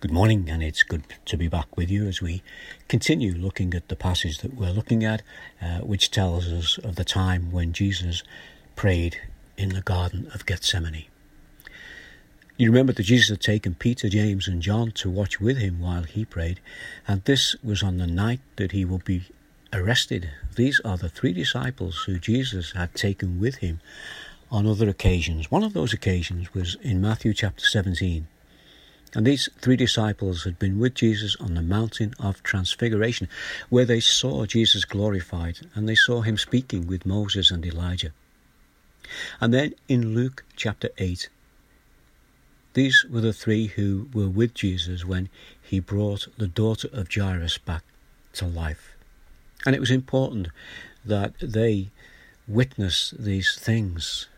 Good morning, and it's good to be back with you as we continue looking at the passage that we're looking at, uh, which tells us of the time when Jesus prayed in the Garden of Gethsemane. You remember that Jesus had taken Peter, James, and John to watch with him while he prayed, and this was on the night that he would be arrested. These are the three disciples who Jesus had taken with him on other occasions. One of those occasions was in Matthew chapter 17 and these three disciples had been with Jesus on the mountain of transfiguration, where they saw Jesus glorified and they saw him speaking with Moses and Elijah. And then in Luke chapter 8, these were the three who were with Jesus when he brought the daughter of Jairus back to life. And it was important that they witness these things.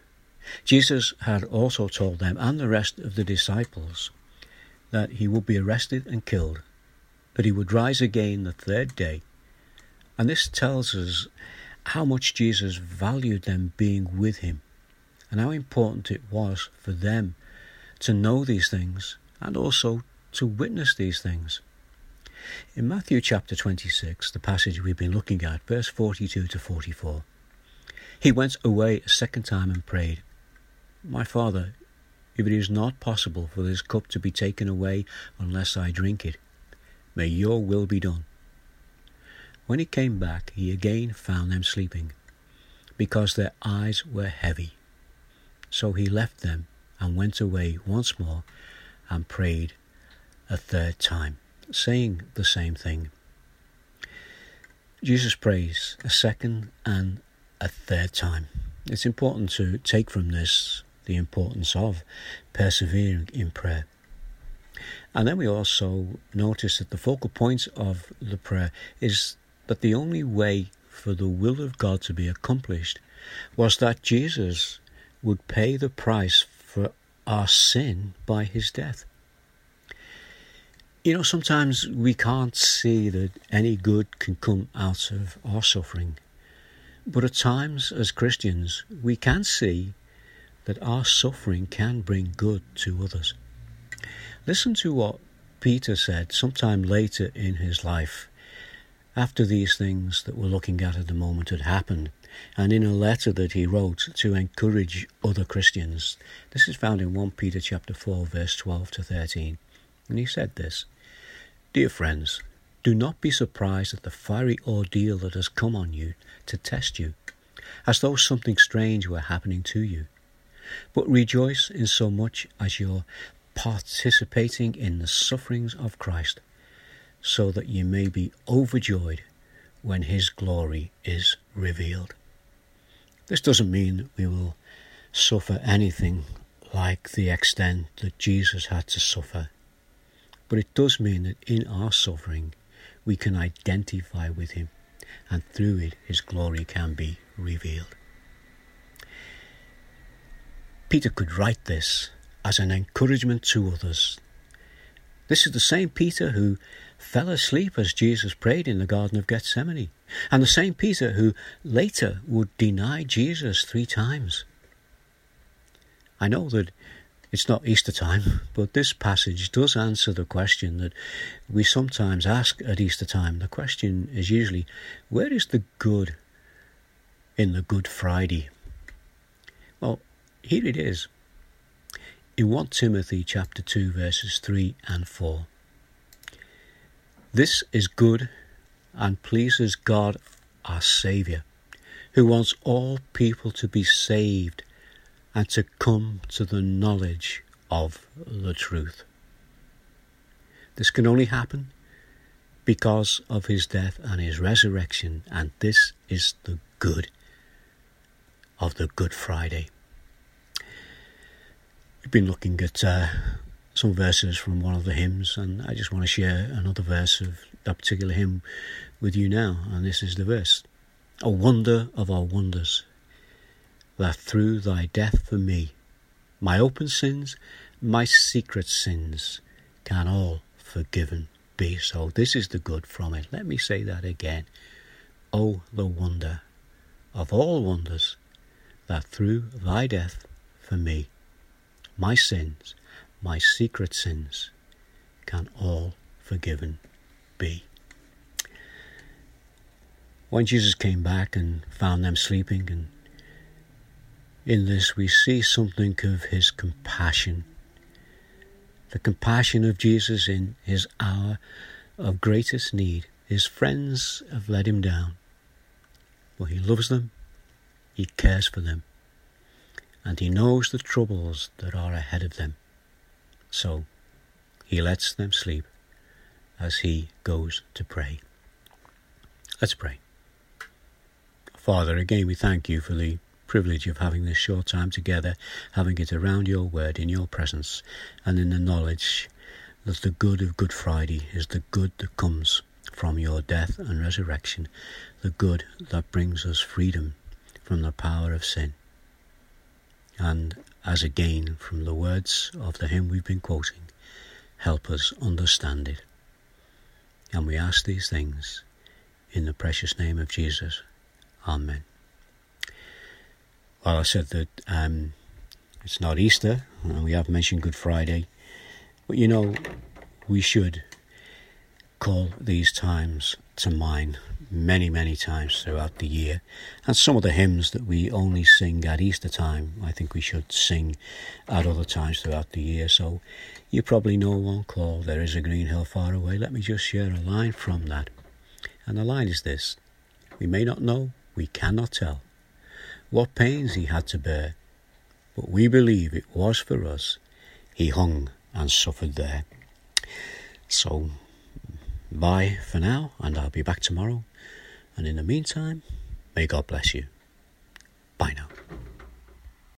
Jesus had also told them and the rest of the disciples that he would be arrested and killed, but he would rise again the third day. And this tells us how much Jesus valued them being with him and how important it was for them to know these things and also to witness these things. In Matthew chapter 26, the passage we've been looking at, verse 42 to 44, he went away a second time and prayed, My Father, if it is not possible for this cup to be taken away unless I drink it, may your will be done. When he came back, he again found them sleeping, because their eyes were heavy. So he left them and went away once more and prayed a third time, saying the same thing. Jesus prays a second and a third time. It's important to take from this the importance of persevering in prayer. And then we also notice that the focal point of the prayer is that the only way for the will of God to be accomplished was that Jesus would pay the price for our sin by his death. You know, sometimes we can't see that any good can come out of our suffering. But at times, as Christians, we can see that our suffering can bring good to others. Listen to what Peter said sometime later in his life, after these things that we're looking at at the moment had happened, and in a letter that he wrote to encourage other Christians. This is found in 1 Peter chapter 4 verse 12 to 13. And he said this, Dear friends, do not be surprised at the fiery ordeal that has come on you to test you, as though something strange were happening to you but rejoice in so much as you're participating in the sufferings of Christ, so that you may be overjoyed when his glory is revealed. This doesn't mean that we will suffer anything like the extent that Jesus had to suffer, but it does mean that in our suffering we can identify with him, and through it his glory can be revealed. Peter could write this as an encouragement to others. This is the same Peter who fell asleep as Jesus prayed in the Garden of Gethsemane, and the same Peter who later would deny Jesus three times. I know that it's not Easter time, but this passage does answer the question that we sometimes ask at Easter time. The question is usually, where is the good in the Good Friday? Well, here it is. In 1 Timothy chapter 2 verses 3 and 4. This is good and pleases God our Saviour, who wants all people to be saved and to come to the knowledge of the truth. This can only happen because of his death and his resurrection, and this is the good of the Good Friday. We've been looking at uh, some verses from one of the hymns, and I just want to share another verse of that particular hymn with you now. And this is the verse A wonder of our wonders, that through thy death for me, my open sins, my secret sins, can all forgiven be. So, this is the good from it. Let me say that again. Oh, the wonder of all wonders, that through thy death for me, my sins, my secret sins, can all forgiven be. When Jesus came back and found them sleeping, and in this we see something of his compassion. The compassion of Jesus in his hour of greatest need. His friends have let him down, but he loves them, he cares for them, and he knows the troubles that are ahead of them. So he lets them sleep as he goes to pray. Let's pray. Father, again we thank you for the privilege of having this short time together, having it around your word in your presence, and in the knowledge that the good of Good Friday is the good that comes from your death and resurrection, the good that brings us freedom from the power of sin. And as again from the words of the hymn we've been quoting, help us understand it. And we ask these things in the precious name of Jesus. Amen. Well, I said that um, it's not Easter, and we have mentioned Good Friday, but you know, we should call these times to mind many, many times throughout the year. And some of the hymns that we only sing at Easter time, I think we should sing at other times throughout the year. So you probably know one called There is a Green Hill Far Away. Let me just share a line from that. And the line is this We may not know, we cannot tell what pains he had to bear, but we believe it was for us he hung and suffered there. So Bye for now, and I'll be back tomorrow. And in the meantime, may God bless you. Bye now.